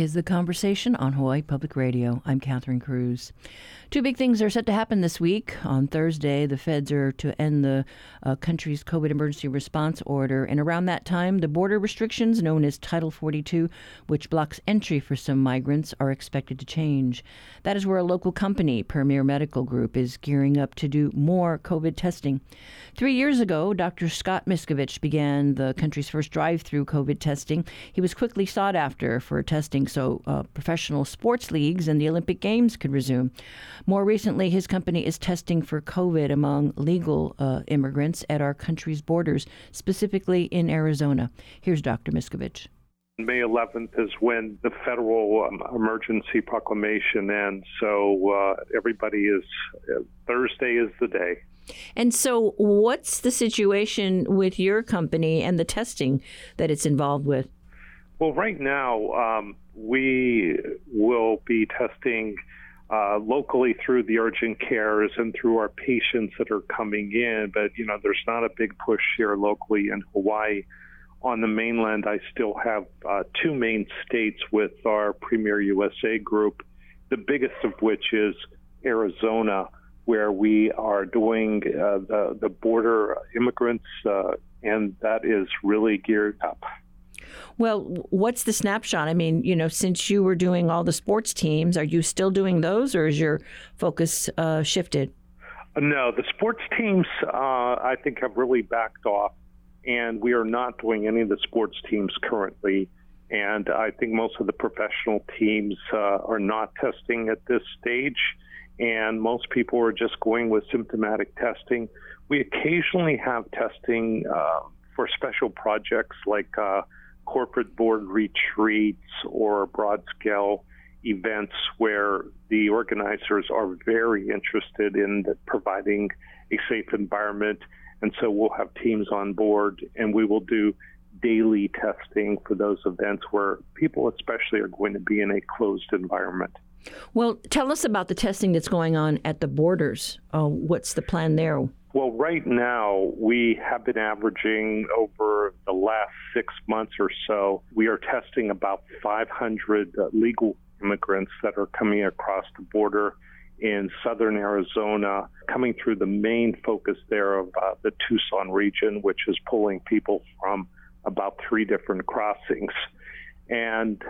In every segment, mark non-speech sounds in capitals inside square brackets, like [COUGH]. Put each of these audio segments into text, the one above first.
Is The Conversation on Hawaii Public Radio. I'm Catherine Cruz. Two big things are set to happen this week. On Thursday, the feds are to end the uh, country's COVID emergency response order. And around that time, the border restrictions, known as Title 42, which blocks entry for some migrants, are expected to change. That is where a local company, Premier Medical Group, is gearing up to do more COVID testing. Three years ago, Dr. Scott Miskovich began the country's first drive through COVID testing. He was quickly sought after for testing so uh, professional sports leagues and the Olympic Games could resume. More recently, his company is testing for COVID among legal uh, immigrants at our country's borders, specifically in Arizona. Here's Dr. Miskovich. May 11th is when the federal um, emergency proclamation ends. So uh, everybody is, uh, Thursday is the day. And so, what's the situation with your company and the testing that it's involved with? Well, right now, um, we will be testing uh, locally through the urgent cares and through our patients that are coming in. But, you know, there's not a big push here locally in Hawaii. On the mainland, I still have uh, two main states with our Premier USA group, the biggest of which is Arizona, where we are doing uh, the, the border immigrants, uh, and that is really geared up. Well, what's the snapshot? I mean, you know, since you were doing all the sports teams, are you still doing those, or is your focus uh, shifted? No, the sports teams, uh, I think, have really backed off, and we are not doing any of the sports teams currently. And I think most of the professional teams uh, are not testing at this stage, and most people are just going with symptomatic testing. We occasionally have testing uh, for special projects like uh, corporate board retreats or broad scale events where the organizers are very interested in providing a safe environment. And so we'll have teams on board and we will do daily testing for those events where people, especially, are going to be in a closed environment. Well, tell us about the testing that's going on at the borders. Uh, what's the plan there? Well, right now, we have been averaging over the last six months or so, we are testing about 500 uh, legal immigrants that are coming across the border in southern Arizona, coming through the main focus there of uh, the Tucson region, which is pulling people from about three different crossings. And,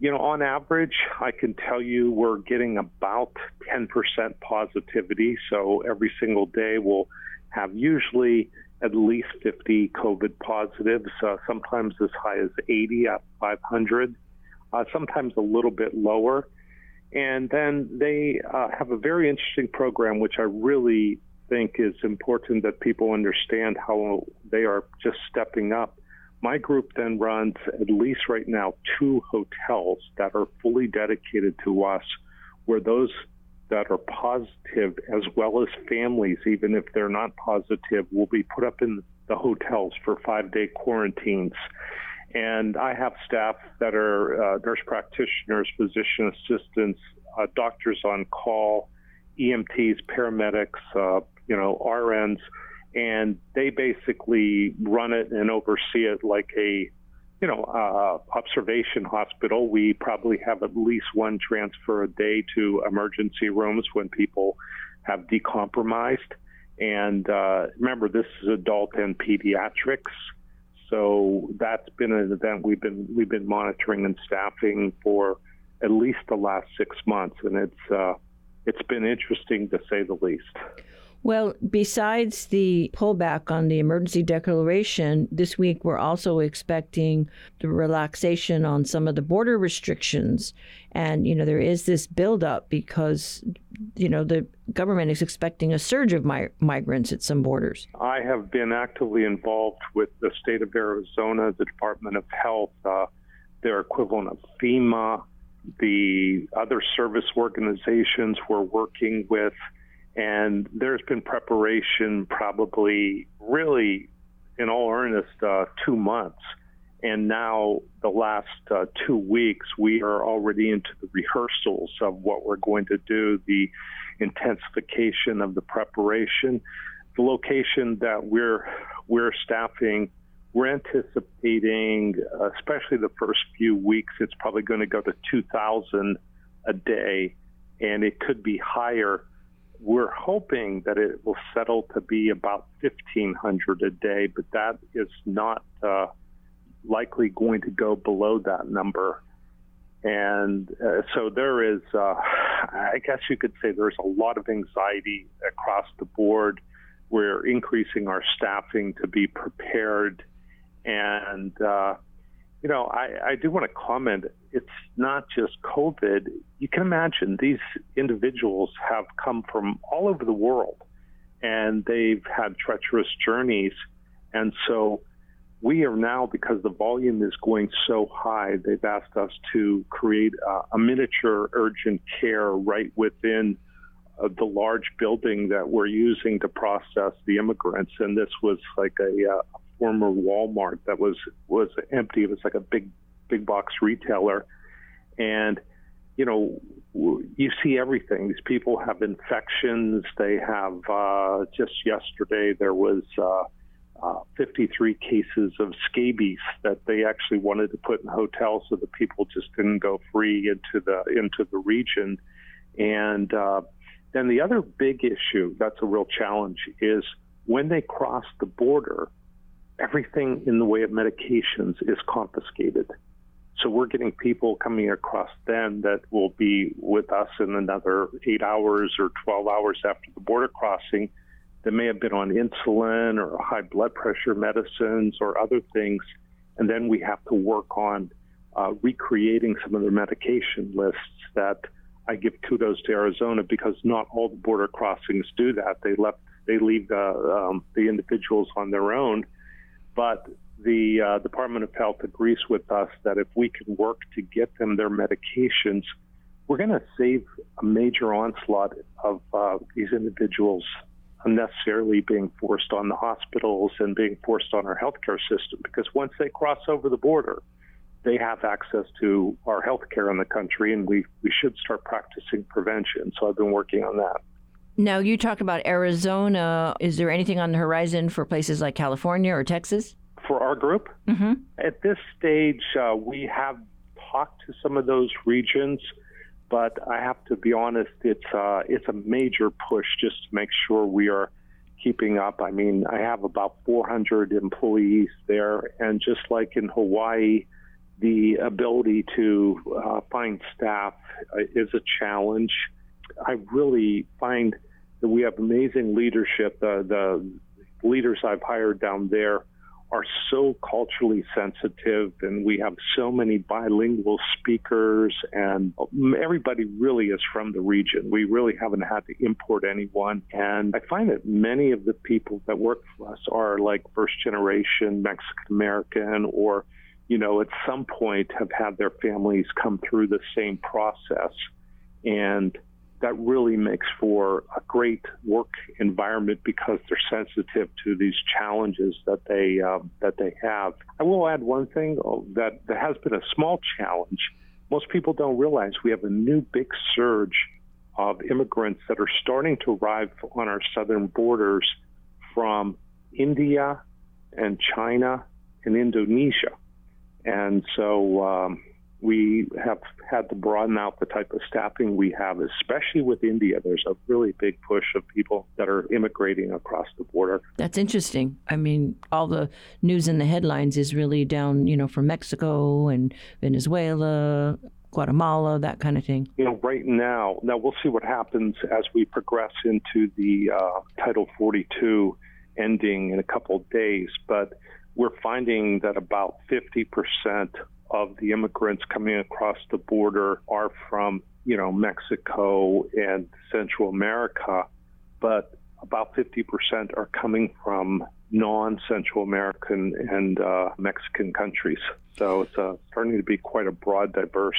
you know, on average, I can tell you we're getting about 10% positivity. So every single day we'll have usually at least 50 COVID positives, uh, sometimes as high as 80 at 500, uh, sometimes a little bit lower. And then they uh, have a very interesting program, which I really think is important that people understand how they are just stepping up. My group then runs at least right now two hotels that are fully dedicated to us, where those that are positive, as well as families, even if they're not positive, will be put up in the hotels for five day quarantines. And I have staff that are uh, nurse practitioners, physician assistants, uh, doctors on call, EMTs, paramedics, uh, you know, RNs, and they basically run it and oversee it like a you know, uh, observation hospital, we probably have at least one transfer a day to emergency rooms when people have decompromised. And uh, remember, this is adult and pediatrics, so that's been an event we've been we've been monitoring and staffing for at least the last six months, and it's uh, it's been interesting to say the least. Well, besides the pullback on the emergency declaration, this week we're also expecting the relaxation on some of the border restrictions. And, you know, there is this buildup because, you know, the government is expecting a surge of mi- migrants at some borders. I have been actively involved with the state of Arizona, the Department of Health, uh, their equivalent of FEMA, the other service organizations we're working with and there's been preparation probably really in all earnest uh, two months. And now, the last uh, two weeks, we are already into the rehearsals of what we're going to do, the intensification of the preparation. The location that we're we're staffing we're anticipating, especially the first few weeks, it's probably going to go to 2,000 a day, and it could be higher. We're hoping that it will settle to be about 1,500 a day, but that is not uh, likely going to go below that number. And uh, so there is, uh, I guess you could say there's a lot of anxiety across the board. We're increasing our staffing to be prepared. And, uh, you know, I, I do want to comment it's not just COVID. You can imagine these individuals have come from all over the world and they've had treacherous journeys. And so we are now, because the volume is going so high, they've asked us to create a, a miniature urgent care right within uh, the large building that we're using to process the immigrants. And this was like a, uh, a former Walmart that was was empty. It was like a big big box retailer, and you know you see everything. These people have infections. They have uh, just yesterday there was. Uh, uh, 53 cases of scabies that they actually wanted to put in hotels so the people just didn't go free into the into the region. And uh, then the other big issue that's a real challenge is when they cross the border, everything in the way of medications is confiscated. So we're getting people coming across then that will be with us in another eight hours or 12 hours after the border crossing that may have been on insulin or high blood pressure medicines or other things. And then we have to work on uh, recreating some of their medication lists that I give kudos to Arizona because not all the border crossings do that. They left, they leave the, um, the individuals on their own. But the uh, Department of Health agrees with us that if we can work to get them their medications, we're going to save a major onslaught of uh, these individuals unnecessarily being forced on the hospitals and being forced on our healthcare system because once they cross over the border, they have access to our healthcare in the country, and we, we should start practicing prevention. So I've been working on that. Now, you talk about Arizona. Is there anything on the horizon for places like California or Texas? For our group? Mm-hmm. At this stage, uh, we have talked to some of those regions but I have to be honest, it's uh, it's a major push just to make sure we are keeping up. I mean, I have about 400 employees there, and just like in Hawaii, the ability to uh, find staff uh, is a challenge. I really find we have amazing leadership. The, the leaders I've hired down there are so culturally sensitive and we have so many bilingual speakers and everybody really is from the region. We really haven't had to import anyone. And I find that many of the people that work for us are like first generation Mexican American or, you know, at some point have had their families come through the same process. And that really makes for a great work environment because they're sensitive to these challenges that they uh, that they have. I will add one thing that that has been a small challenge. Most people don't realize we have a new big surge of immigrants that are starting to arrive on our southern borders from India and China and Indonesia, and so. Um, we have had to broaden out the type of staffing we have, especially with India. There's a really big push of people that are immigrating across the border. That's interesting. I mean, all the news in the headlines is really down, you know, from Mexico and Venezuela, Guatemala, that kind of thing? You know, right now, now we'll see what happens as we progress into the uh, Title 42 ending in a couple of days, but we're finding that about 50% of the immigrants coming across the border are from, you know, Mexico and Central America, but about 50% are coming from non-Central American and uh, Mexican countries. So it's uh, starting to be quite a broad, diverse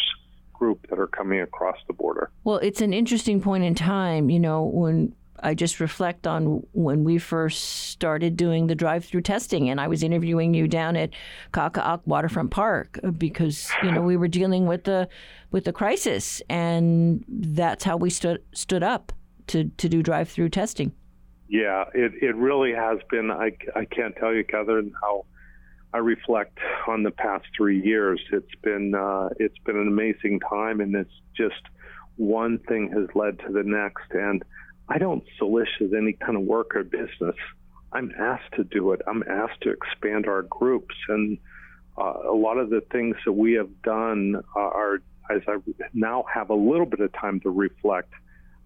group that are coming across the border. Well, it's an interesting point in time, you know, when I just reflect on when we first started doing the drive-through testing, and I was interviewing you down at Kaka'ako Waterfront Park uh, because you know we were dealing with the with the crisis, and that's how we stood stood up to to do drive-through testing. Yeah, it it really has been. I I can't tell you, Catherine, how I reflect on the past three years. It's been uh, it's been an amazing time, and it's just one thing has led to the next. And I don't solicit any kind of work or business. I'm asked to do it. I'm asked to expand our groups, and uh, a lot of the things that we have done are, as I now have a little bit of time to reflect.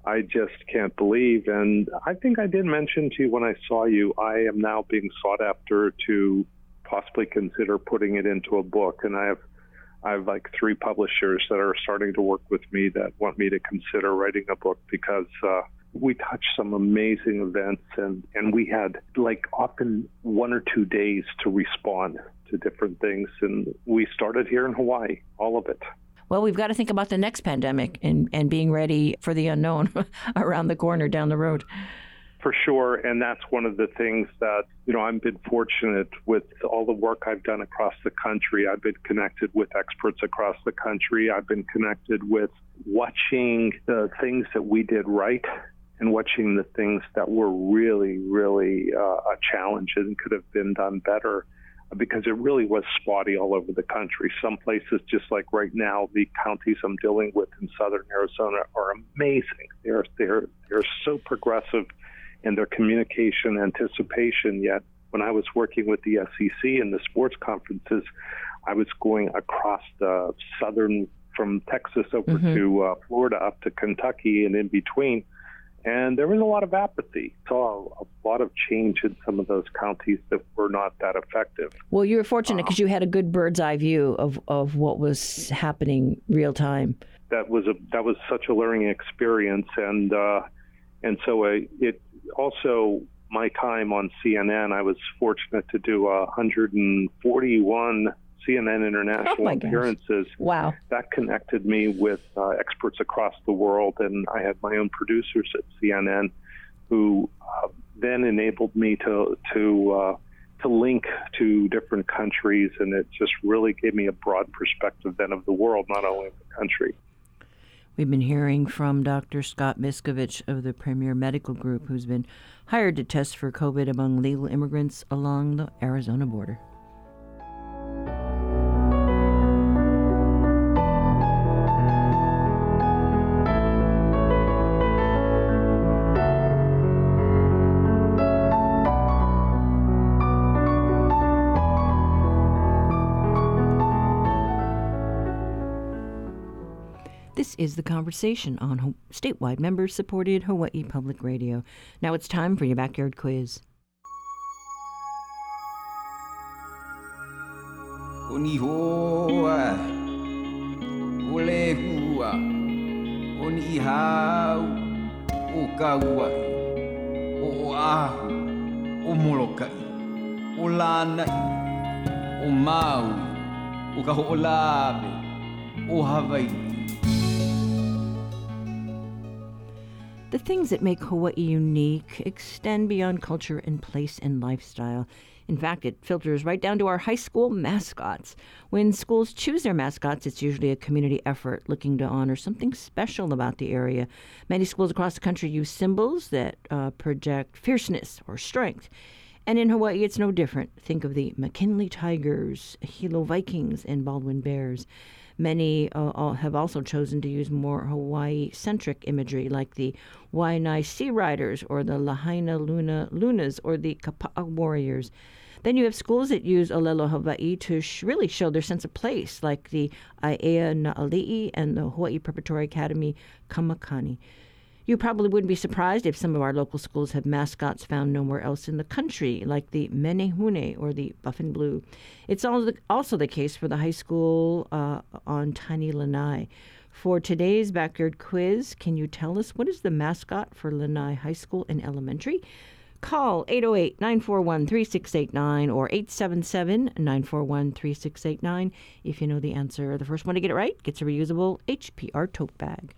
I just can't believe, and I think I did mention to you when I saw you, I am now being sought after to possibly consider putting it into a book, and I have I have like three publishers that are starting to work with me that want me to consider writing a book because uh, we touched some amazing events and, and we had like often one or two days to respond to different things. And we started here in Hawaii, all of it. Well, we've got to think about the next pandemic and, and being ready for the unknown [LAUGHS] around the corner down the road for sure. And that's one of the things that, you know, I've been fortunate with all the work I've done across the country. I've been connected with experts across the country. I've been connected with watching the things that we did right and watching the things that were really, really uh, a challenge and could have been done better because it really was spotty all over the country. Some places, just like right now, the counties I'm dealing with in southern Arizona are amazing. They're they're they're so progressive in their communication anticipation. Yet, when I was working with the SEC in the sports conferences, I was going across the southern from Texas over mm-hmm. to uh, Florida up to Kentucky and in between. And there was a lot of apathy. Saw a lot of change in some of those counties that were not that effective. Well, you were fortunate because um, you had a good bird's eye view of, of what was happening real time. That was a that was such a learning experience, and uh, and so uh, it also my time on CNN, I was fortunate to do 141 CNN international oh appearances. Wow. That connected me with uh, experts across the world, and I had my own producers at CNN who uh, then enabled me to to uh, to link to different countries, and it just really gave me a broad perspective then of the world, not only of the country. We've been hearing from Dr. Scott Miskovich of the Premier Medical Group, who's been hired to test for COVID among legal immigrants along the Arizona border. Is The Conversation on statewide member supported Hawaii Public Radio. Now it's time for your backyard quiz. Oni hoa, ole hua, oni hau, o kaua, o ahu, The things that make Hawaii unique extend beyond culture and place and lifestyle. In fact, it filters right down to our high school mascots. When schools choose their mascots, it's usually a community effort looking to honor something special about the area. Many schools across the country use symbols that uh, project fierceness or strength. And in Hawaii, it's no different. Think of the McKinley Tigers, Hilo Vikings, and Baldwin Bears. Many uh, have also chosen to use more Hawaii centric imagery, like the Waianae Sea Riders or the Lahainaluna Lunas or the Kapa'a Warriors. Then you have schools that use Olelo Hawaii to sh- really show their sense of place, like the Aiea Na'ali'i and the Hawaii Preparatory Academy Kamakani. You probably wouldn't be surprised if some of our local schools have mascots found nowhere else in the country, like the Menehune or the Buff and Blue. It's also the case for the high school uh, on Tiny Lanai. For today's backyard quiz, can you tell us what is the mascot for Lanai High School and Elementary? Call 808 941 3689 or 877 941 3689 if you know the answer. The first one to get it right gets a reusable HPR tote bag.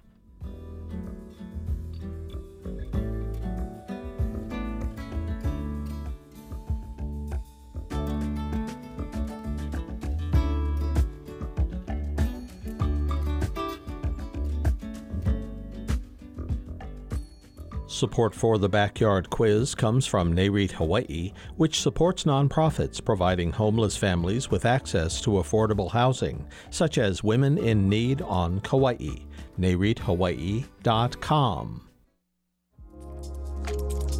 Support for the Backyard Quiz comes from NAREIT Hawaii, which supports nonprofits providing homeless families with access to affordable housing, such as Women in Need on Kauai. NAREITHawaii.com.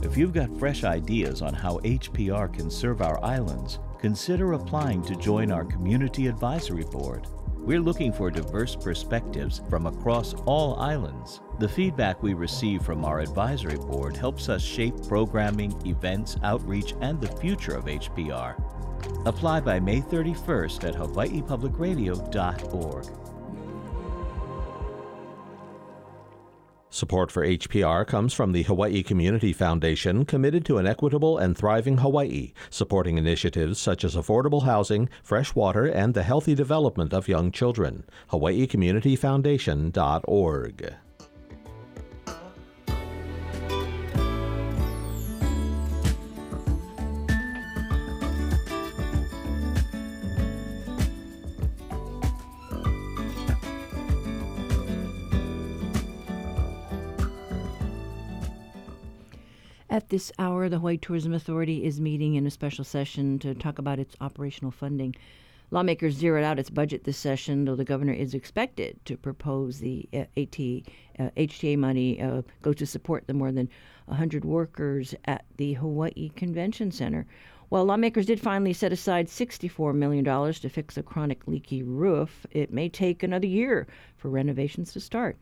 If you've got fresh ideas on how HPR can serve our islands, consider applying to join our Community Advisory Board. We're looking for diverse perspectives from across all islands. The feedback we receive from our advisory board helps us shape programming, events, outreach, and the future of HPR. Apply by May 31st at hawaiipublicradio.org. Support for HPR comes from the Hawaii Community Foundation, committed to an equitable and thriving Hawaii, supporting initiatives such as affordable housing, fresh water, and the healthy development of young children. HawaiiCommunityFoundation.org. At this hour, the Hawaii Tourism Authority is meeting in a special session to talk about its operational funding. Lawmakers zeroed out its budget this session, though the governor is expected to propose the uh, AT, uh, HTA money uh, go to support the more than 100 workers at the Hawaii Convention Center. While lawmakers did finally set aside $64 million to fix a chronic leaky roof, it may take another year for renovations to start.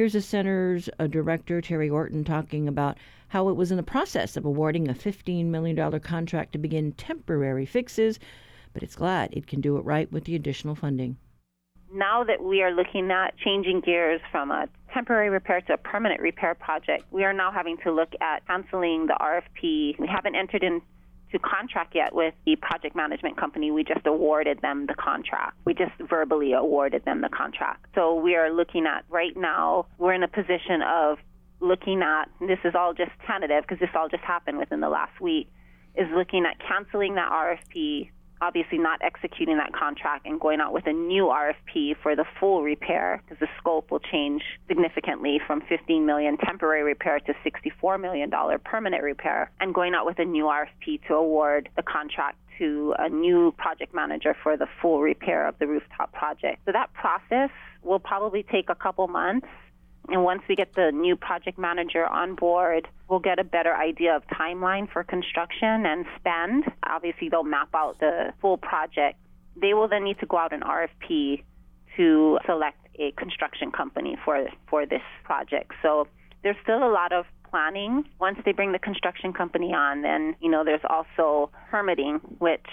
Here's the center's uh, director, Teri Orton, talking about how it was in the process of awarding a $15 million contract to begin temporary fixes, but it's glad it can do it right with the additional funding. Now that we are looking at changing gears from a temporary repair to a permanent repair project, we are now having to look at canceling the RFP. We haven't entered into contract yet with the project management company. We just awarded them the contract. We just verbally awarded them the contract. So we are looking at right now, we're in a position of looking at this is all just tentative because this all just happened within the last week is looking at canceling that RFP obviously not executing that contract and going out with a new RFP for the full repair because the scope will change significantly from 15 million temporary repair to 64 million dollar permanent repair and going out with a new RFP to award the contract to a new project manager for the full repair of the rooftop project. So that process will probably take a couple months and once we get the new project manager on board, we'll get a better idea of timeline for construction and spend. Obviously, they'll map out the full project. They will then need to go out an RFP to select a construction company for for this project. So there's still a lot of planning. Once they bring the construction company on, then you know there's also permitting, which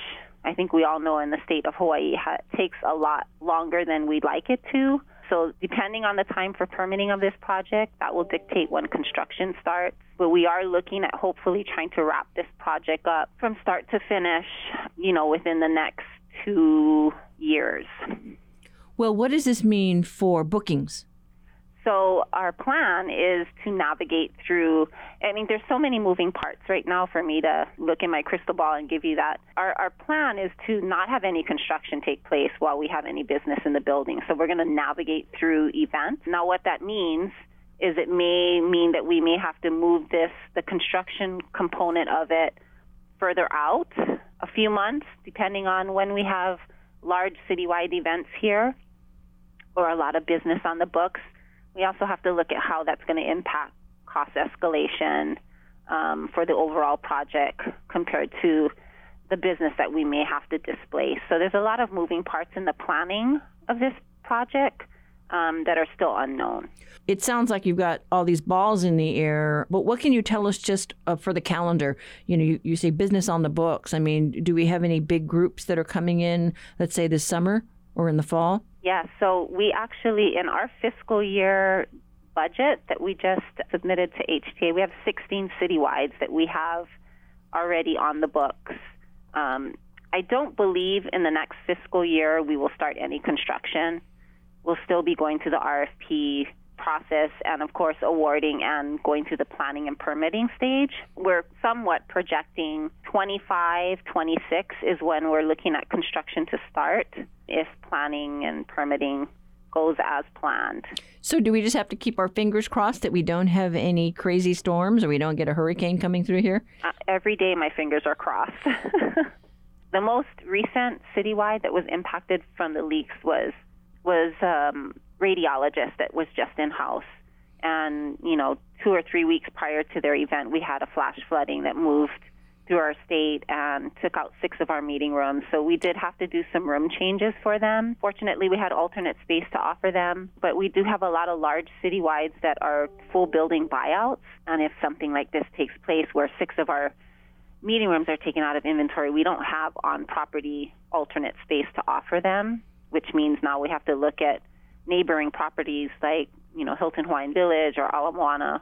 I think we all know in the state of Hawaii ha- takes a lot longer than we'd like it to. So, depending on the time for permitting of this project, that will dictate when construction starts. But we are looking at hopefully trying to wrap this project up from start to finish, you know, within the next two years. Well, what does this mean for bookings? So our plan is to navigate through. I mean, there's so many moving parts right now for me to look in my crystal ball and give you that. Our our plan is to not have any construction take place while we have any business in the building. So we're going to navigate through events. Now, what that means is it may mean that we may have to move this the construction component of it further out a few months, depending on when we have large citywide events here or a lot of business on the books we also have to look at how that's going to impact cost escalation um, for the overall project compared to the business that we may have to displace. So there's a lot of moving parts in the planning of this project um, that are still unknown. It sounds like you've got all these balls in the air, but what can you tell us just uh, for the calendar? You know, you, you say business on the books. I mean, do we have any big groups that are coming in, let's say this summer or in the fall? Yeah, so we actually, in our fiscal year budget that we just submitted to HTA, we have 16 citywides that we have already on the books. Um, I don't believe in the next fiscal year we will start any construction. We'll still be going through the RFP process and, of course, awarding and going through the planning and permitting stage. We're somewhat projecting 25, 26 is when we're looking at construction to start if planning and permitting goes as planned. So, do we just have to keep our fingers crossed that we don't have any crazy storms or we don't get a hurricane coming through here? Uh, every day, my fingers are crossed. [LAUGHS] the most recent citywide that was impacted from the leaks was was um, radiologist that was just in house, and you know, two or three weeks prior to their event, we had a flash flooding that moved through our state and took out six of our meeting rooms. So we did have to do some room changes for them. Fortunately, we had alternate space to offer them, but we do have a lot of large citywides that are full building buyouts. And if something like this takes place where six of our meeting rooms are taken out of inventory, we don't have on property alternate space to offer them, which means now we have to look at neighboring properties like, you know, Hilton Hawaiian Village or Ala Moana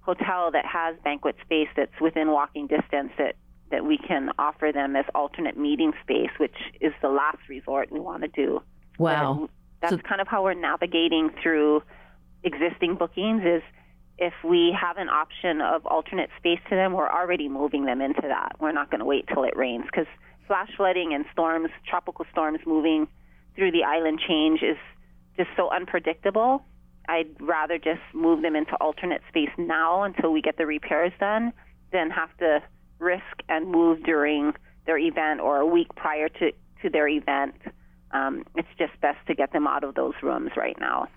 hotel that has banquet space that's within walking distance that that we can offer them as alternate meeting space, which is the last resort we want to do. Wow. That's so, kind of how we're navigating through existing bookings is if we have an option of alternate space to them, we're already moving them into that. We're not going to wait till it rains because flash flooding and storms, tropical storms moving through the island change is just so unpredictable I'd rather just move them into alternate space now until we get the repairs done than have to risk and move during their event or a week prior to, to their event. Um, it's just best to get them out of those rooms right now.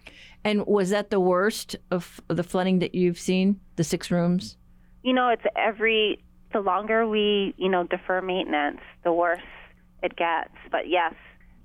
And was that the worst of the flooding that you've seen, the six rooms? You know, it's every, the longer we, you know, defer maintenance, the worse it gets. But yes,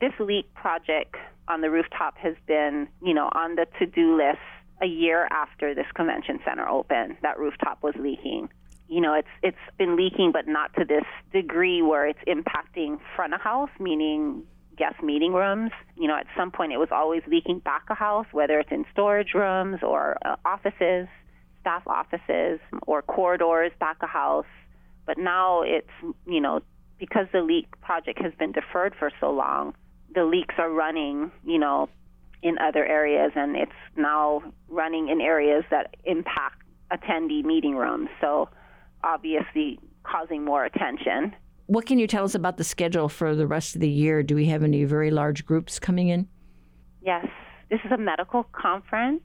this leak project on the rooftop has been, you know, on the to-do list a year after this convention center opened. That rooftop was leaking. You know, it's it's been leaking, but not to this degree where it's impacting front of house, meaning guest meeting rooms. You know, at some point it was always leaking back of house, whether it's in storage rooms or uh, offices, staff offices, or corridors back of house. But now it's, you know, because the leak project has been deferred for so long, the leaks are running, you know, in other areas, and it's now running in areas that impact attendee meeting rooms. So, obviously, causing more attention. What can you tell us about the schedule for the rest of the year? Do we have any very large groups coming in? Yes, this is a medical conference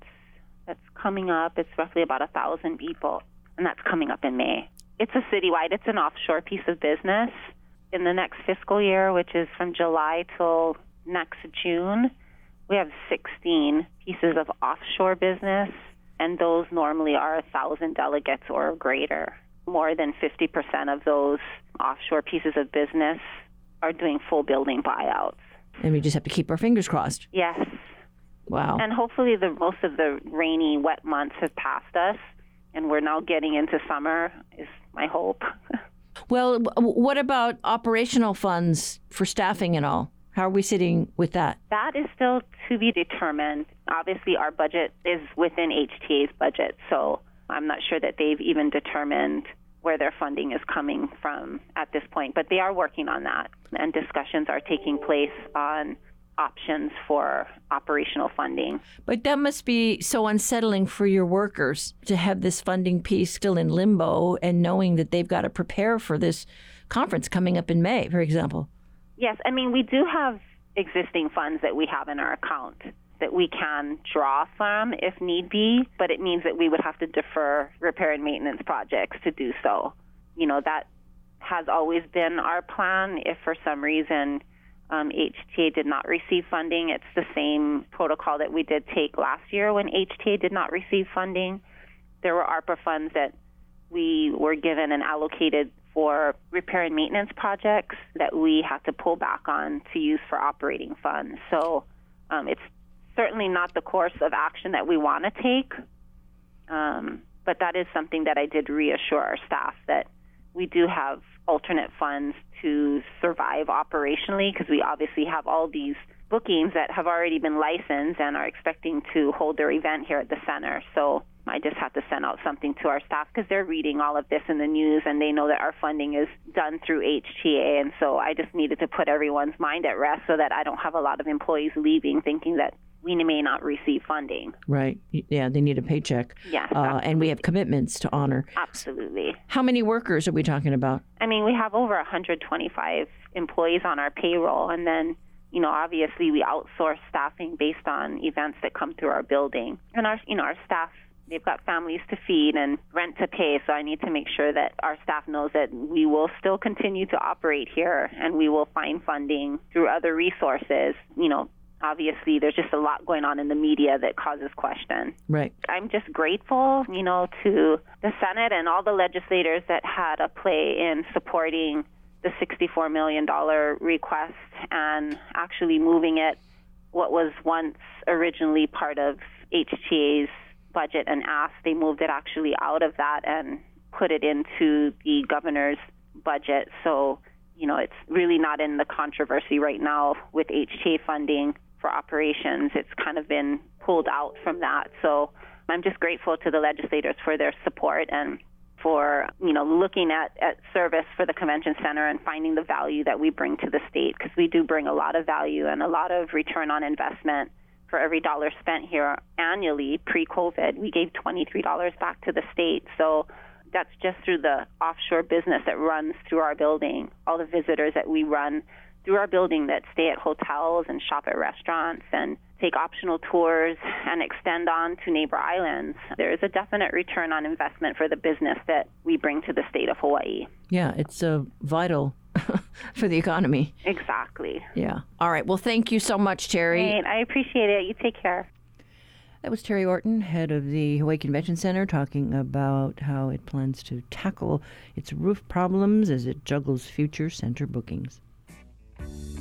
that's coming up. It's roughly about a thousand people, and that's coming up in May. It's a citywide. It's an offshore piece of business in the next fiscal year, which is from July till next June, we have 16 pieces of offshore business, and those normally are 1,000 delegates or greater. More than 50% of those offshore pieces of business are doing full building buyouts. And we just have to keep our fingers crossed. Yes. Wow. And hopefully, the most of the rainy, wet months have passed us, and we're now getting into summer. Is my hope. [LAUGHS] Well, what about operational funds for staffing and all? How are we sitting with that? That is still to be determined. Obviously, our budget is within HTA's budget, so I'm not sure that they've even determined where their funding is coming from at this point. But they are working on that, and discussions are taking place on options for operational funding. But that must be so unsettling for your workers to have this funding piece still in limbo and knowing that they've got to prepare for this conference coming up in May, for example. Yes, I mean, we do have existing funds that we have in our account that we can draw from if need be, but it means that we would have to defer repair and maintenance projects to do so. You know, that has always been our plan. If for some reason um, HTA did not receive funding. It's the same protocol that we did take last year when HTA did not receive funding. There were ARPA funds that we were given and allocated for repair and maintenance projects that we had to pull back on to use for operating funds. So um, it's certainly not the course of action that we want to take, um, but that is something that I did reassure our staff that we do have alternate funds to survive operationally because we obviously have all these bookings that have already been licensed and are expecting to hold their event here at the center. So I just have to send out something to our staff because they're reading all of this in the news and they know that our funding is done through HTA. And so I just needed to put everyone's mind at rest so that I don't have a lot of employees leaving thinking that we may not receive funding. Right. Yeah, they need a paycheck. Yes. Uh, and we have commitments to honor. Absolutely. How many workers are we talking about? I mean, we have over 125 employees on our payroll, and then you know, obviously we outsource staffing based on events that come through our building. And our, you know, our staff they've got families to feed and rent to pay. So I need to make sure that our staff knows that we will still continue to operate here and we will find funding through other resources. You know, obviously there's just a lot going on in the media that causes question. Right. I'm just grateful, you know, to the Senate and all the legislators that had a play in supporting the $64 million request and actually moving it what was once originally part of HTA's budget and ask. They moved it actually out of that and put it into the governor's budget. So, you know, it's really not in the controversy right now with HTA funding for operations. It's kind of been pulled out from that. So I'm just grateful to the legislators for their support and for you know looking at, at service for the convention center and finding the value that we bring to the state because we do bring a lot of value and a lot of return on investment for every dollar spent here annually pre-COVID, we gave $23 back to the state. So that's just through the offshore business that runs through our building, all the visitors that we run through our building that stay at hotels and shop at restaurants and take optional tours and extend on to neighbor islands. There is a definite return on investment for the business that we bring to the state of Hawaii. Yeah, it's a vital [LAUGHS] for the economy. Exactly. Yeah. All right. Well, thank you so much, Teri. Great. I appreciate it. You take care. That was Teri Orton, head of the Hawaii Convention Center, talking about how it plans to tackle its roof problems as it juggles future center bookings.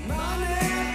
Money.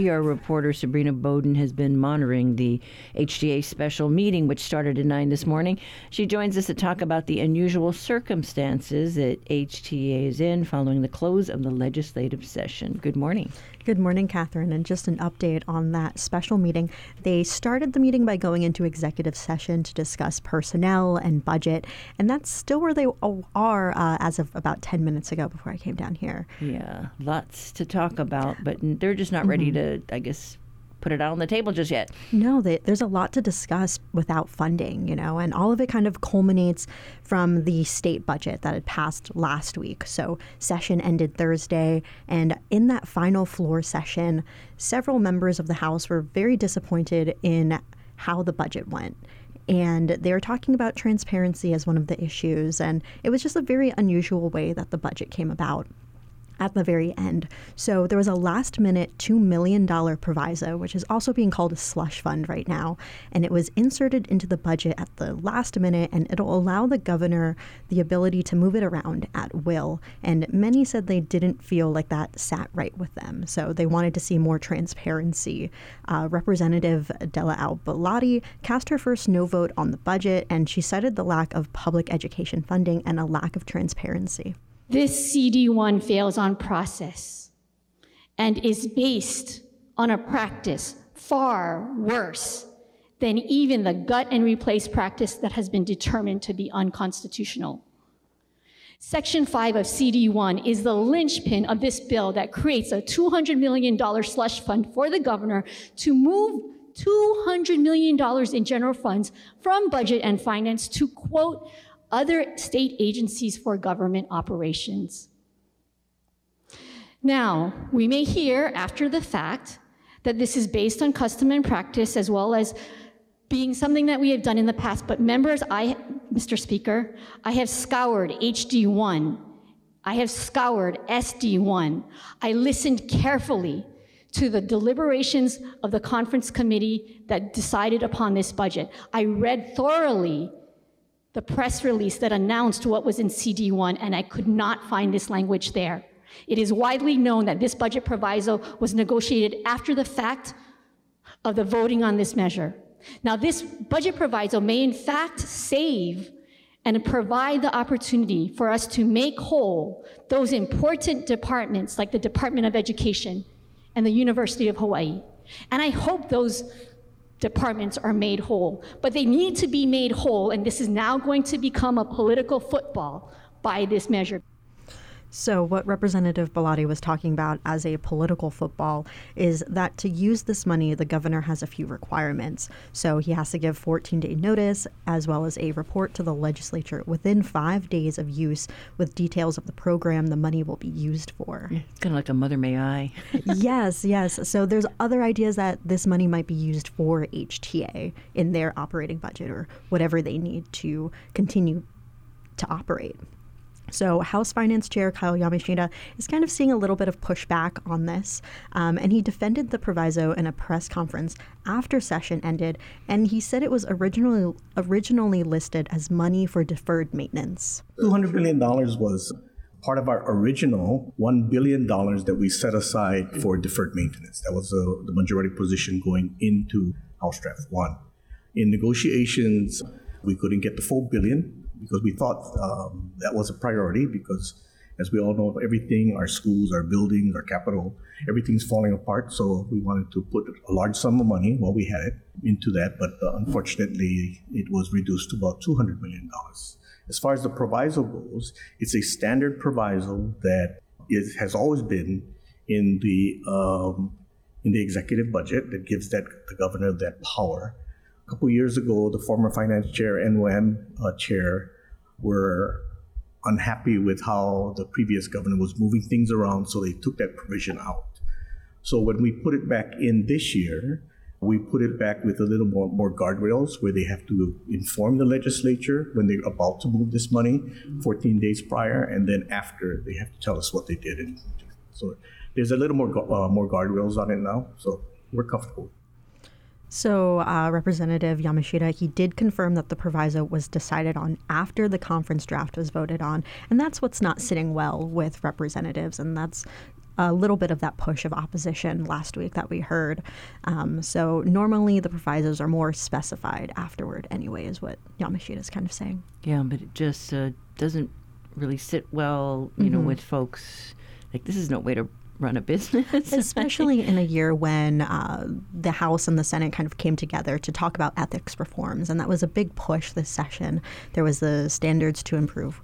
HPR reporter Sabrina Bodon has been monitoring the HTA special meeting, which started at 9 this morning. She joins us to talk about the unusual circumstances that HTA is in following the close of the legislative session. Good morning. Good morning, Catherine. And just an update on that special meeting. They started the meeting by going into executive session to discuss personnel and budget, and that's still where they are uh, as of about 10 minutes ago before I came down here. Yeah, lots to talk about, but they're just not ready mm-hmm. to, I guess, put it out on the table just yet. No, they, there's a lot to discuss without funding, you know, and all of it kind of culminates from the state budget that had passed last week. So, session ended Thursday, and in that final floor session, several members of the House were very disappointed in how the budget went and they were talking about transparency as one of the issues. And it was just a very unusual way that the budget came about at the very end. So there was a last minute $2 million proviso, which is also being called a slush fund right now. And it was inserted into the budget at the last minute, and it'll allow the governor the ability to move it around at will. And many said they didn't feel like that sat right with them. So they wanted to see more transparency. Uh, Representative Della Au Belatti cast her first no vote on the budget, and she cited the lack of public education funding and a lack of transparency. This CD1 fails on process and is based on a practice far worse than even the gut and replace practice that has been determined to be unconstitutional. Section 5 of CD1 is the linchpin of this bill that creates a $200 million slush fund for the governor to move $200 million in general funds from budget and finance to, quote, other state agencies for government operations. Now, we may hear after the fact that this is based on custom and practice as well as being something that we have done in the past. But members, I, Mr. Speaker, I have scoured HD1. I have scoured SD1. I listened carefully to the deliberations of the conference committee that decided upon this budget. I read thoroughly the press release that announced what was in CD1, and I could not find this language there. It is widely known that this budget proviso was negotiated after the fact of the voting on this measure. Now, this budget proviso may in fact save and provide the opportunity for us to make whole those important departments like the Department of Education and the University of Hawaii. And I hope those departments are made whole. But they need to be made whole, and this is now going to become a political football by this measure. So, what Representative Belatti was talking about as a political football is that to use this money, the governor has a few requirements. So, he has to give 14 day notice as well as a report to the legislature within five days of use with details of the program the money will be used for. It's kind of like a Mother May I. [LAUGHS] yes, yes. So, there's other ideas that this money might be used for HTA in their operating budget or whatever they need to continue to operate. So, House Finance Chair Kyle Yamashita is kind of seeing a little bit of pushback on this. Um, and he defended the proviso in a press conference after session ended. And he said it was originally, originally listed as money for deferred maintenance. $200 billion was part of our original $1 billion that we set aside for deferred maintenance. That was uh, the majority position going into House Draft 1. In negotiations, we couldn't get the full billion because we thought um, that was a priority because as we all know everything our schools our buildings our capital everything's falling apart. So we wanted to put a large sum of money while we had it into that but uh, unfortunately it was reduced to about $200 million as far as the proviso goes it's a standard proviso that is, has always been in the um, in the executive budget that gives that the governor that power a couple years ago, the former finance chair, NOM uh, chair, were unhappy with how the previous governor was moving things around, so they took that provision out. So when we put it back in this year, we put it back with a little more, more guardrails where they have to inform the legislature when they're about to move this money 14 days prior, and then after they have to tell us what they did. And so there's a little more uh, more guardrails on it now, so we're comfortable. So, uh, Representative Yamashita, he did confirm that the proviso was decided on after the conference draft was voted on. And that's what's not sitting well with representatives. And that's a little bit of that push of opposition last week that we heard. Um, so, normally the provisos are more specified afterward, anyway, is what Yamashita is kind of saying. Yeah, but it just uh, doesn't really sit well, you mm-hmm. know, with folks. Like, this is no way to run a business. [LAUGHS] Especially in a year when uh, the House and the Senate kind of came together to talk about ethics reforms. And that was a big push this session. There was the standards to improve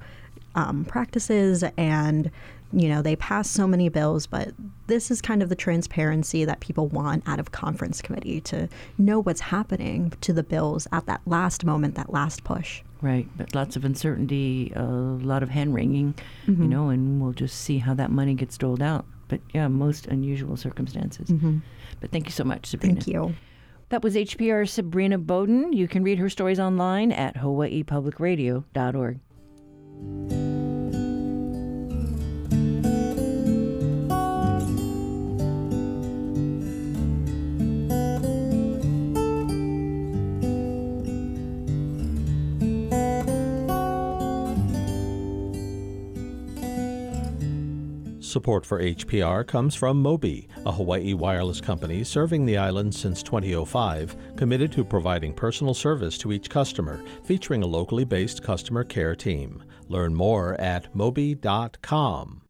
um, practices and you know, they passed so many bills, but this is kind of the transparency that people want out of conference committee to know what's happening to the bills at that last moment, that last push. Right, but lots of uncertainty, a lot of hand wringing, mm-hmm. you know, and we'll just see how that money gets doled out but yeah, most unusual circumstances. Mm-hmm. But thank you so much, Sabrina. Thank you. That was HPR Sabrina Bodon. You can read her stories online at hawaiipublicradio.org. Support for HPR comes from Mobi, a Hawaii wireless company serving the island since 2005, committed to providing personal service to each customer, featuring a locally based customer care team. Learn more at mobi.com.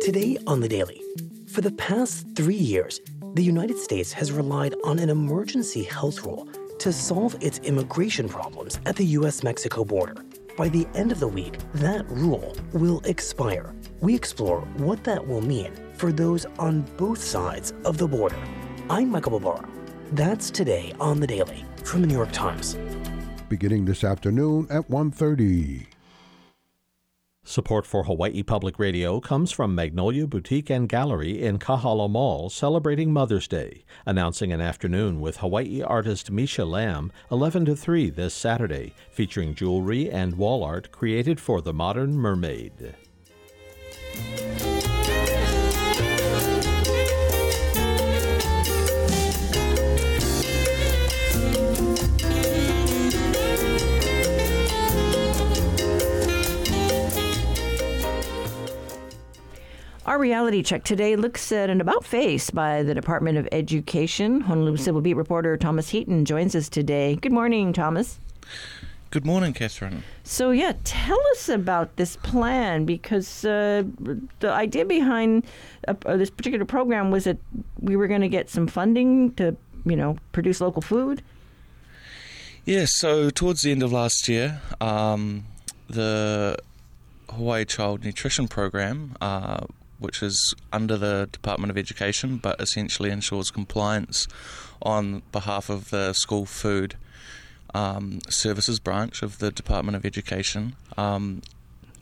Today on The Daily. For the past three years, the United States has relied on an emergency health rule to solve its immigration problems at the U.S. Mexico border. By the end of the week, that rule will expire. We explore what that will mean for those on both sides of the border. I'm Michael Barbaro. That's today on the Daily from the New York Times. Beginning this afternoon at 1:30. Support for Hawaii Public Radio comes from Magnolia Boutique and Gallery in Kahala Mall celebrating Mother's Day, announcing an afternoon with Hawaii artist Misha Lamb 11 to 3 this Saturday, featuring jewelry and wall art created for the modern mermaid. Our reality check today looks at an about face by the Department of Education. Honolulu Civil Beat reporter Thomas Heaton joins us today. Good morning, Thomas. Good morning, Catherine. So, yeah, tell us about this plan because uh, the idea behind uh, this particular program was that we were going to get some funding to, you know, produce local food. Yeah, so towards the end of last year, um, the Hawaii Child Nutrition Program, uh, which is under the Department of Education, but essentially ensures compliance on behalf of the school food um, services branch of the Department of Education, um,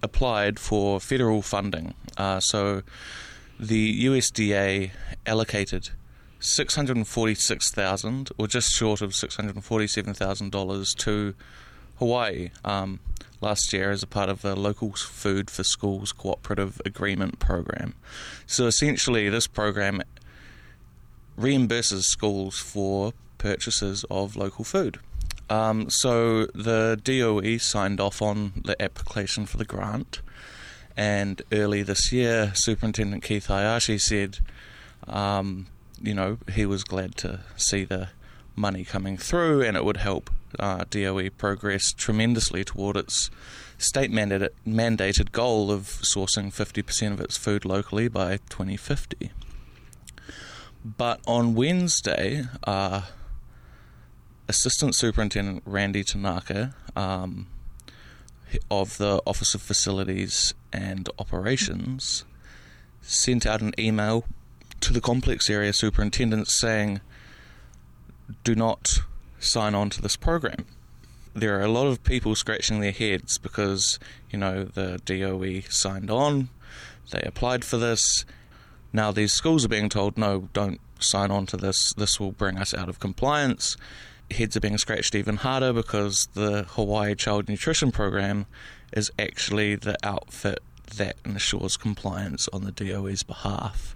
applied for federal funding. Uh, so the USDA allocated six hundred and forty-six thousand, or just short of six hundred and forty-seven thousand dollars to Hawaii um, last year as a part of the Local Food for Schools Cooperative Agreement program. So essentially, this program reimburses schools for purchases of local food. Um, so the DOE signed off on the application for the grant, and early this year, Superintendent Keith Hayashi said, um, you know, he was glad to see the money coming through, and it would help uh, DOE progress tremendously toward its state mandated, mandated goal of sourcing 50% of its food locally by 2050. But on Wednesday, uh, Assistant Superintendent Randy Tanaka um, of the Office of Facilities and Operations sent out an email to the complex area superintendents saying, do not sign on to this program. There are a lot of people scratching their heads because, you know, the DOE signed on, they applied for this. Now these schools are being told, no, don't sign on to this, this will bring us out of compliance. Heads are being scratched even harder because the Hawaii Child Nutrition Program is actually the outfit that ensures compliance on the DOE's behalf.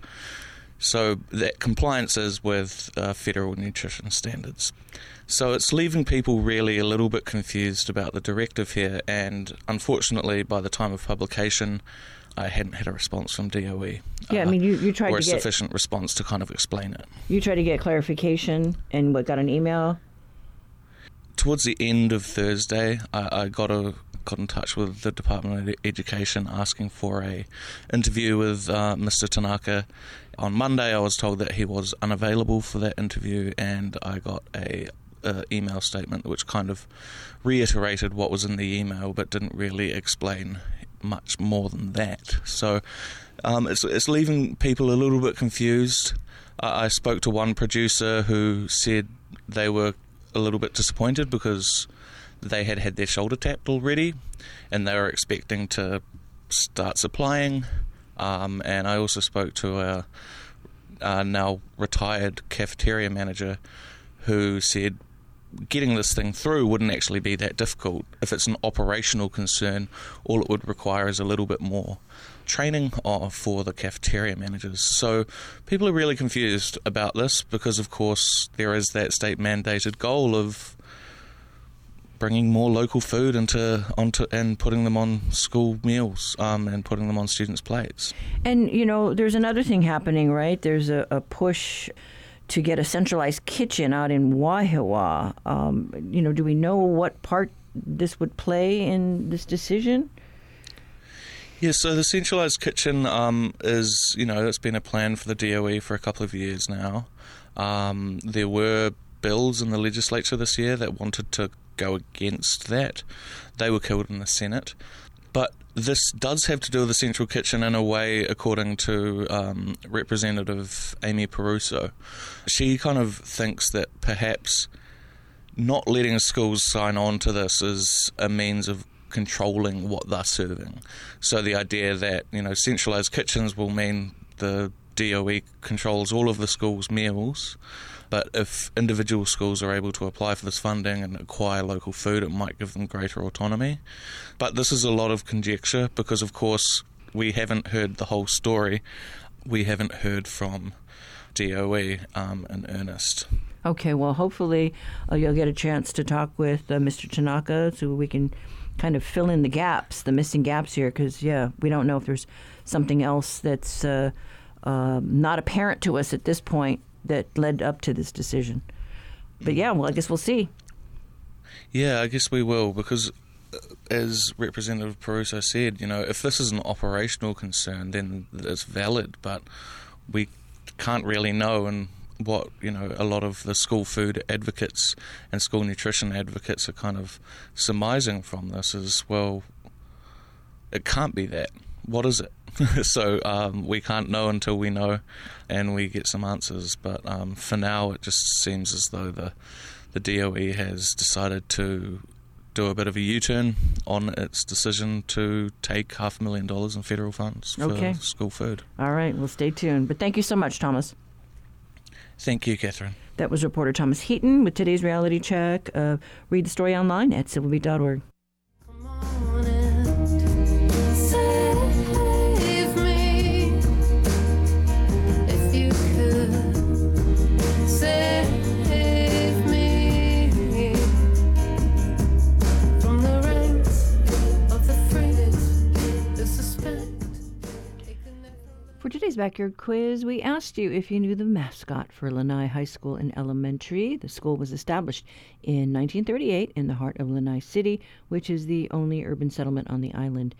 So that compliance is with uh, federal nutrition standards. So it's leaving people really a little bit confused about the directive here, and unfortunately, by the time of publication, I hadn't had a response from DOE. Yeah, uh, I mean, you, you tried or to a get sufficient response to kind of explain it. You tried to get clarification, and what got an email. Towards the end of Thursday, I, I got a got in touch with the Department of Education asking for a interview with uh, Mr. Tanaka. On Monday, I was told that he was unavailable for that interview, and I got a, a email statement which kind of reiterated what was in the email, but didn't really explain much more than that. So um, it's it's leaving people a little bit confused. I spoke to one producer who said they were a little bit disappointed because they had had their shoulder tapped already, and they were expecting to start supplying. Um, and I also spoke to a, a now retired cafeteria manager who said getting this thing through wouldn't actually be that difficult. If it's an operational concern, all it would require is a little bit more training for the cafeteria managers. So people are really confused about this because, of course, there is that state mandated goal of bringing more local food into onto and putting them on school meals um, and putting them on students' plates. And you know, there's another thing happening, right? There's a, a push to get a centralized kitchen out in Wahiawa. Um, you know, do we know what part this would play in this decision? Yeah, so the centralized kitchen um, is, you know, it's been a plan for the DOE for a couple of years now. Um, there were bills in the legislature this year that wanted to go against that. They were killed in the Senate. But this does have to do with the central kitchen in a way, according to um, Representative Amy Perruso. She kind of thinks that perhaps not letting schools sign on to this is a means of controlling what they're serving. So the idea that you know centralized kitchens will mean the DOE controls all of the school's meals but if individual schools are able to apply for this funding and acquire local food, it might give them greater autonomy. But this is a lot of conjecture because, of course, we haven't heard the whole story. We haven't heard from DOE um, in earnest. Okay, well, hopefully uh, you'll get a chance to talk with uh, Mr. Tanaka so we can kind of fill in the gaps, the missing gaps here, because, yeah, we don't know if there's something else that's uh, uh not apparent to us at this point that led up to this decision. But yeah, well, I guess we'll see. Yeah, I guess we will because, uh, as Representative Perruso said, you know, if this is an operational concern, then it's valid. But we can't really know, and what you know, a lot of the school food advocates and school nutrition advocates are kind of surmising from this is well. it can't be that. What is it? [LAUGHS] so um, we can't know until we know, and we get some answers. But um, for now, it just seems as though the the DOE has decided to do a bit of a U-turn on its decision to take half a million dollars in federal funds for Okay. school food. All right, well, stay tuned. But thank you so much, Thomas. Thank you, Catherine. That was reporter Thomas Heaton with today's reality check. Uh, read the story online at civilbeat.org. For today's backyard quiz, we asked you if you knew the mascot for Lanai High School and Elementary. The school was established in 1938 in the heart of Lanai City, which is the only urban settlement on the island.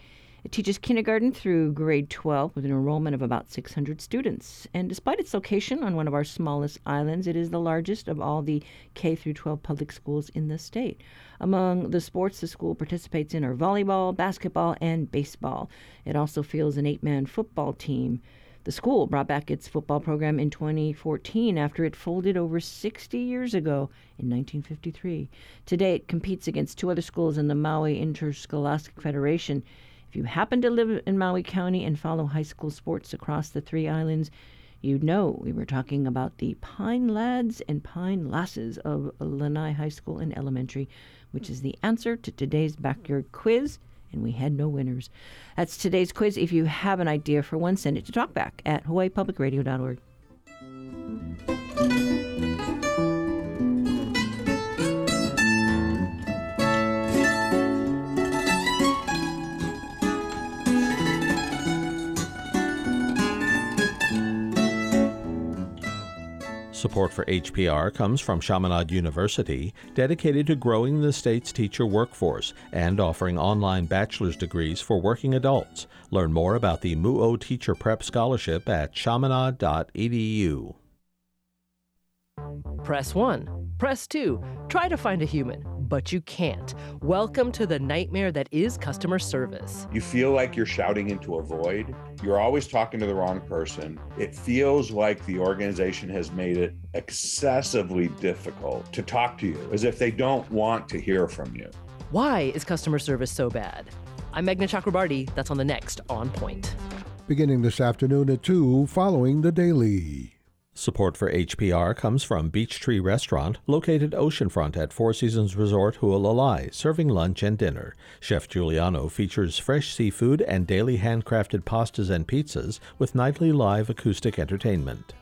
It teaches kindergarten through grade 12 with an enrollment of about 600 students. And despite its location on one of our smallest islands, it is the largest of all the K through 12 public schools in the state. Among the sports the school participates in are volleyball, basketball, and baseball. It also fields an eight-man football team. The school brought back its football program in 2014 after it folded over 60 years ago in 1953. Today, it competes against two other schools in the Maui Interscholastic Federation. If you happen to live in Maui County and follow high school sports across the three islands, you'd know we were talking about the Pine Lads and Pine Lasses of Lanai High School and Elementary, which is the answer to today's backyard quiz and we had no winners. That's today's quiz. If you have an idea for one, send it to talkback at hawaiipublicradio.org. Support for HPR comes from Chaminade University, dedicated to growing the state's teacher workforce and offering online bachelor's degrees for working adults. Learn more about the MUO Teacher Prep Scholarship at chaminade.edu. Press 1. Press 2. Try to find a human, but you can't. Welcome to the nightmare that is customer service. You feel like you're shouting into a void. You're always talking to the wrong person. It feels like the organization has made it excessively difficult to talk to you, as if they don't want to hear from you. Why is customer service so bad? I'm Meghna Chakrabarti. That's on the next On Point. Beginning this afternoon at 2, following the daily. Support for HPR comes from Beach Tree Restaurant, located oceanfront at Four Seasons Resort Hualalai, serving lunch and dinner. Chef Giuliano features fresh seafood and daily handcrafted pastas and pizzas with nightly live acoustic entertainment.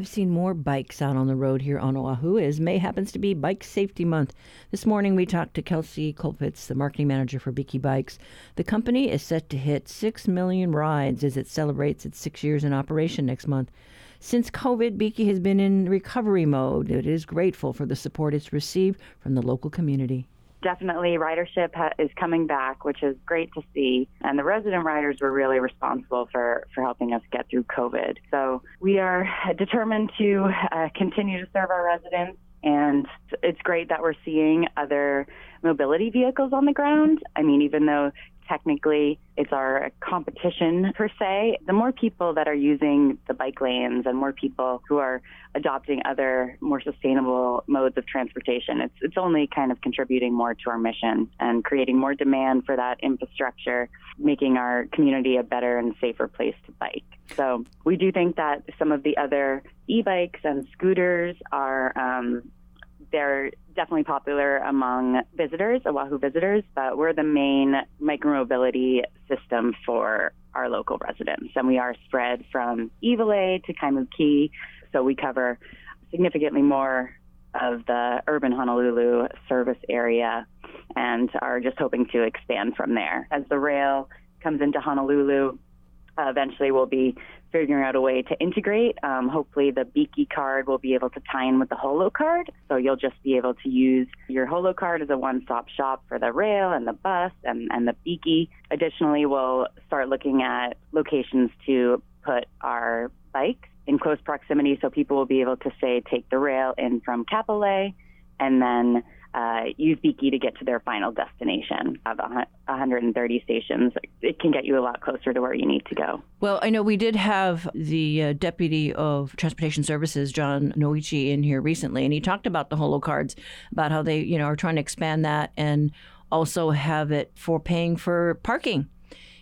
Have seen more bikes out on the road here on Oahu as May happens to be Bike Safety Month. This morning we talked to Kelsey Colpitz, the marketing manager for Biki Bikes. The company is set to hit 6 million rides as it celebrates its six years in operation next month. Since COVID, Biki has been in recovery mode. It is grateful for the support it's received from the local community. Definitely ridership ha- is coming back, which is great to see. And the resident riders were really responsible for, for helping us get through COVID. So we are determined to uh, continue to serve our residents. And it's great that we're seeing other mobility vehicles on the ground. I mean, even though technically it's our competition per se, the more people that are using the bike lanes and more people who are adopting other more sustainable modes of transportation, it's it's only kind of contributing more to our mission and creating more demand for that infrastructure, making our community a better and safer place to bike. So we do think that some of the other e-bikes and scooters are um, they're definitely popular among visitors, Oahu visitors, but we're the main micromobility system for our local residents. And we are spread from Iwilei to Kaimuki, so we cover significantly more of the urban Honolulu service area and are just hoping to expand from there. As the rail comes into Honolulu, Uh, eventually, we'll be figuring out a way to integrate. Um, hopefully, the Biki card will be able to tie in with the Holo card. So you'll just be able to use your Holo card as a one stop shop for the rail and the bus and, and the Biki. Additionally, we'll start looking at locations to put our bikes in close proximity so people will be able to, say, take the rail in from Kapolei and then uh, use Biki to get to their final destination of 130 stations. It can get you a lot closer to where you need to go. Well, I know we did have the uh, deputy of transportation services, John Nouchi, in here recently, and he talked about the holo cards, about how they, you know, are trying to expand that and also have it for paying for parking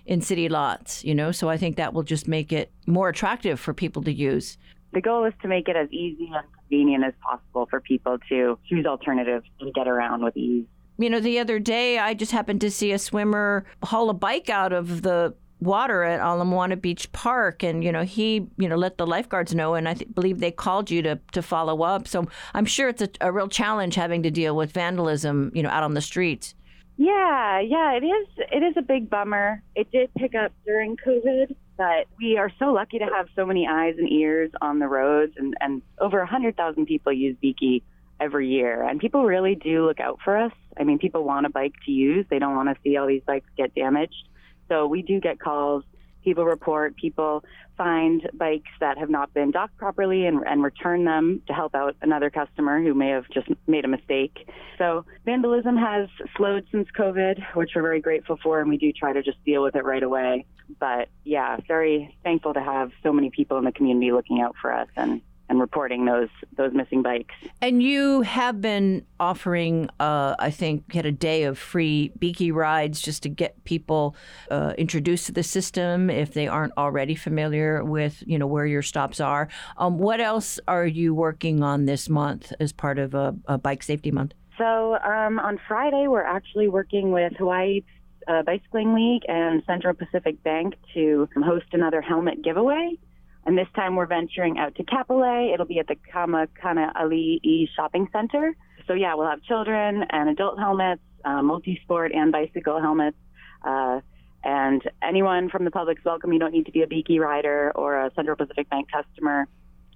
in city lots. You know, so I think that will just make it more attractive for people to use. The goal is to make it as easy and convenient as possible for people to choose alternatives and get around with ease. You know, the other day I just happened to see a swimmer haul a bike out of the water at Ala Moana Beach Park, and you know he you know let the lifeguards know, and I th- believe they called you to to follow up. So I'm sure it's a, a real challenge having to deal with vandalism, you know, out on the streets. Yeah, yeah, it is. It is a big bummer. It did pick up during COVID, but we are so lucky to have so many eyes and ears on the roads, and and over a hundred thousand people use Biki every year, and people really do look out for us. I mean, people want a bike to use; they don't want to see all these bikes get damaged. So we do get calls. People report. People find bikes that have not been docked properly and, and return them to help out another customer who may have just made a mistake. So vandalism has slowed since COVID, which we're very grateful for, and we do try to just deal with it right away. But yeah, very thankful to have so many people in the community looking out for us and and reporting those those missing bikes. And you have been offering, uh, I think, had a day of free Biki rides just to get people uh, introduced to the system if they aren't already familiar with, you know, where your stops are. Um, what else are you working on this month as part of a, a Bike Safety Month? So um, on Friday, we're actually working with Hawaii uh, Bicycling League and Central Pacific Bank to host another helmet giveaway. And this time we're venturing out to Kapolei. It'll be at the Kamakana Ali'i Shopping Center. So yeah, we'll have children and adult helmets, uh, multi-sport and bicycle helmets. Uh, and anyone from the public's welcome. You don't need to be a Biki rider or a Central Pacific Bank customer.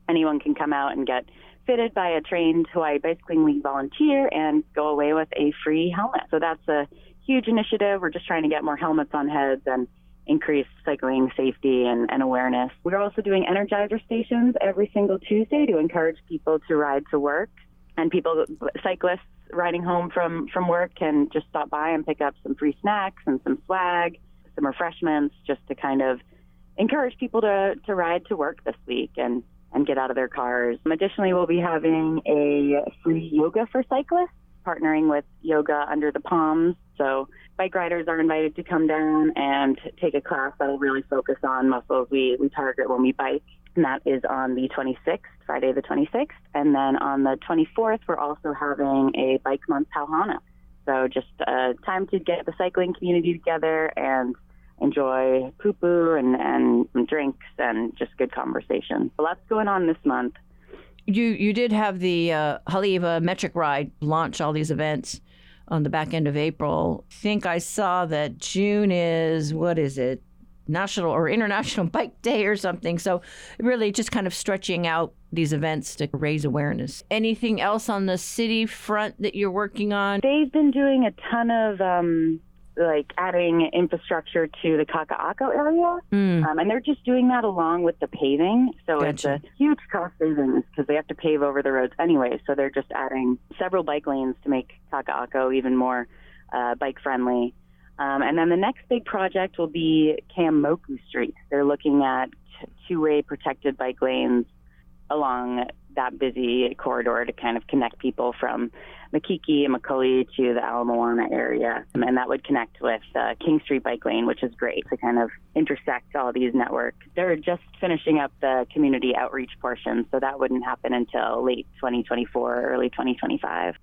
Anyone can come out and get fitted by a trained Hawaii Bicycling League volunteer and go away with a free helmet. So that's a huge initiative. We're just trying to get more helmets on heads and increase cycling safety and, and awareness. We're also doing energizer stations every single Tuesday to encourage people to ride to work. And people, cyclists riding home from, from work can just stop by and pick up some free snacks and some swag, some refreshments, just to kind of encourage people to, to ride to work this week and, and get out of their cars. Additionally, we'll be having a free yoga for cyclists, partnering with Yoga Under the Palms. So bike riders are invited to come down and take a class that'll really focus on muscles we, we target when we bike. And that is on the 26th, Friday the 26th. And then on the 24th, we're also having a bike month Pauhana. So just uh, time to get the cycling community together and enjoy poo-poo and, and drinks and just good conversation. A lot's going on this month. You you did have the uh, Haleiwa Metric Ride launch all these events on the back end of April. I think I saw that June is what is it? National or International [LAUGHS] Bike Day or something. So really just kind of stretching out these events to raise awareness. Anything else on the city front that you're working on? They've been doing a ton of um, like adding infrastructure to the Kaka'ako area, Mm. um, and they're just doing that along with the paving. So it's a huge cost savings because they have to pave over the roads anyway. So they're just adding several bike lanes to make Kaka'ako even more uh, bike friendly. Um, and then the next big project will be Kamoku Street. They're looking at t- two-way protected bike lanes along that busy corridor to kind of connect people from Makiki and McCully to the Ala Moana area. And that would connect with uh, King Street Bike Lane, which is great to kind of intersect all these networks. They're just finishing up the community outreach portion, so that wouldn't happen until late 2024 early 2025.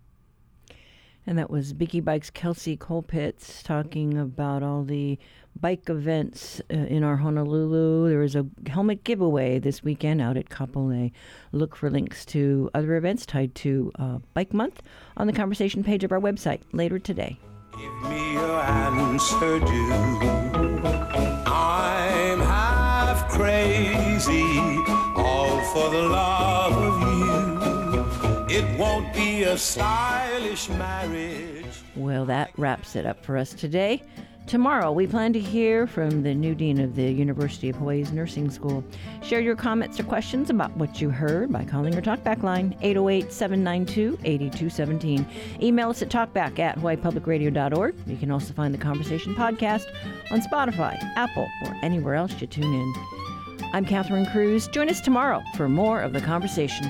And that was Biki Bikes Kelsey Colpitts talking about all the bike events uh, in our Honolulu. There is a helmet giveaway this weekend out at Kapolei. Look for links to other events tied to uh, Bike Month on the conversation page of our website later today. me your answer due. I'm happy crazy, all for the love of you. It won't be a stylish marriage. Well, that wraps it up for us today. Tomorrow, we plan to hear from the new dean of the University of Hawaii's Nursing School. Share your comments or questions about what you heard by calling our talkback line, 808 792 8217. Email us at talkback at hawaiipublicradio.org. You can also find the conversation podcast on Spotify, Apple, or anywhere else you tune in. I'm Catherine Cruz. Join us tomorrow for more of the conversation.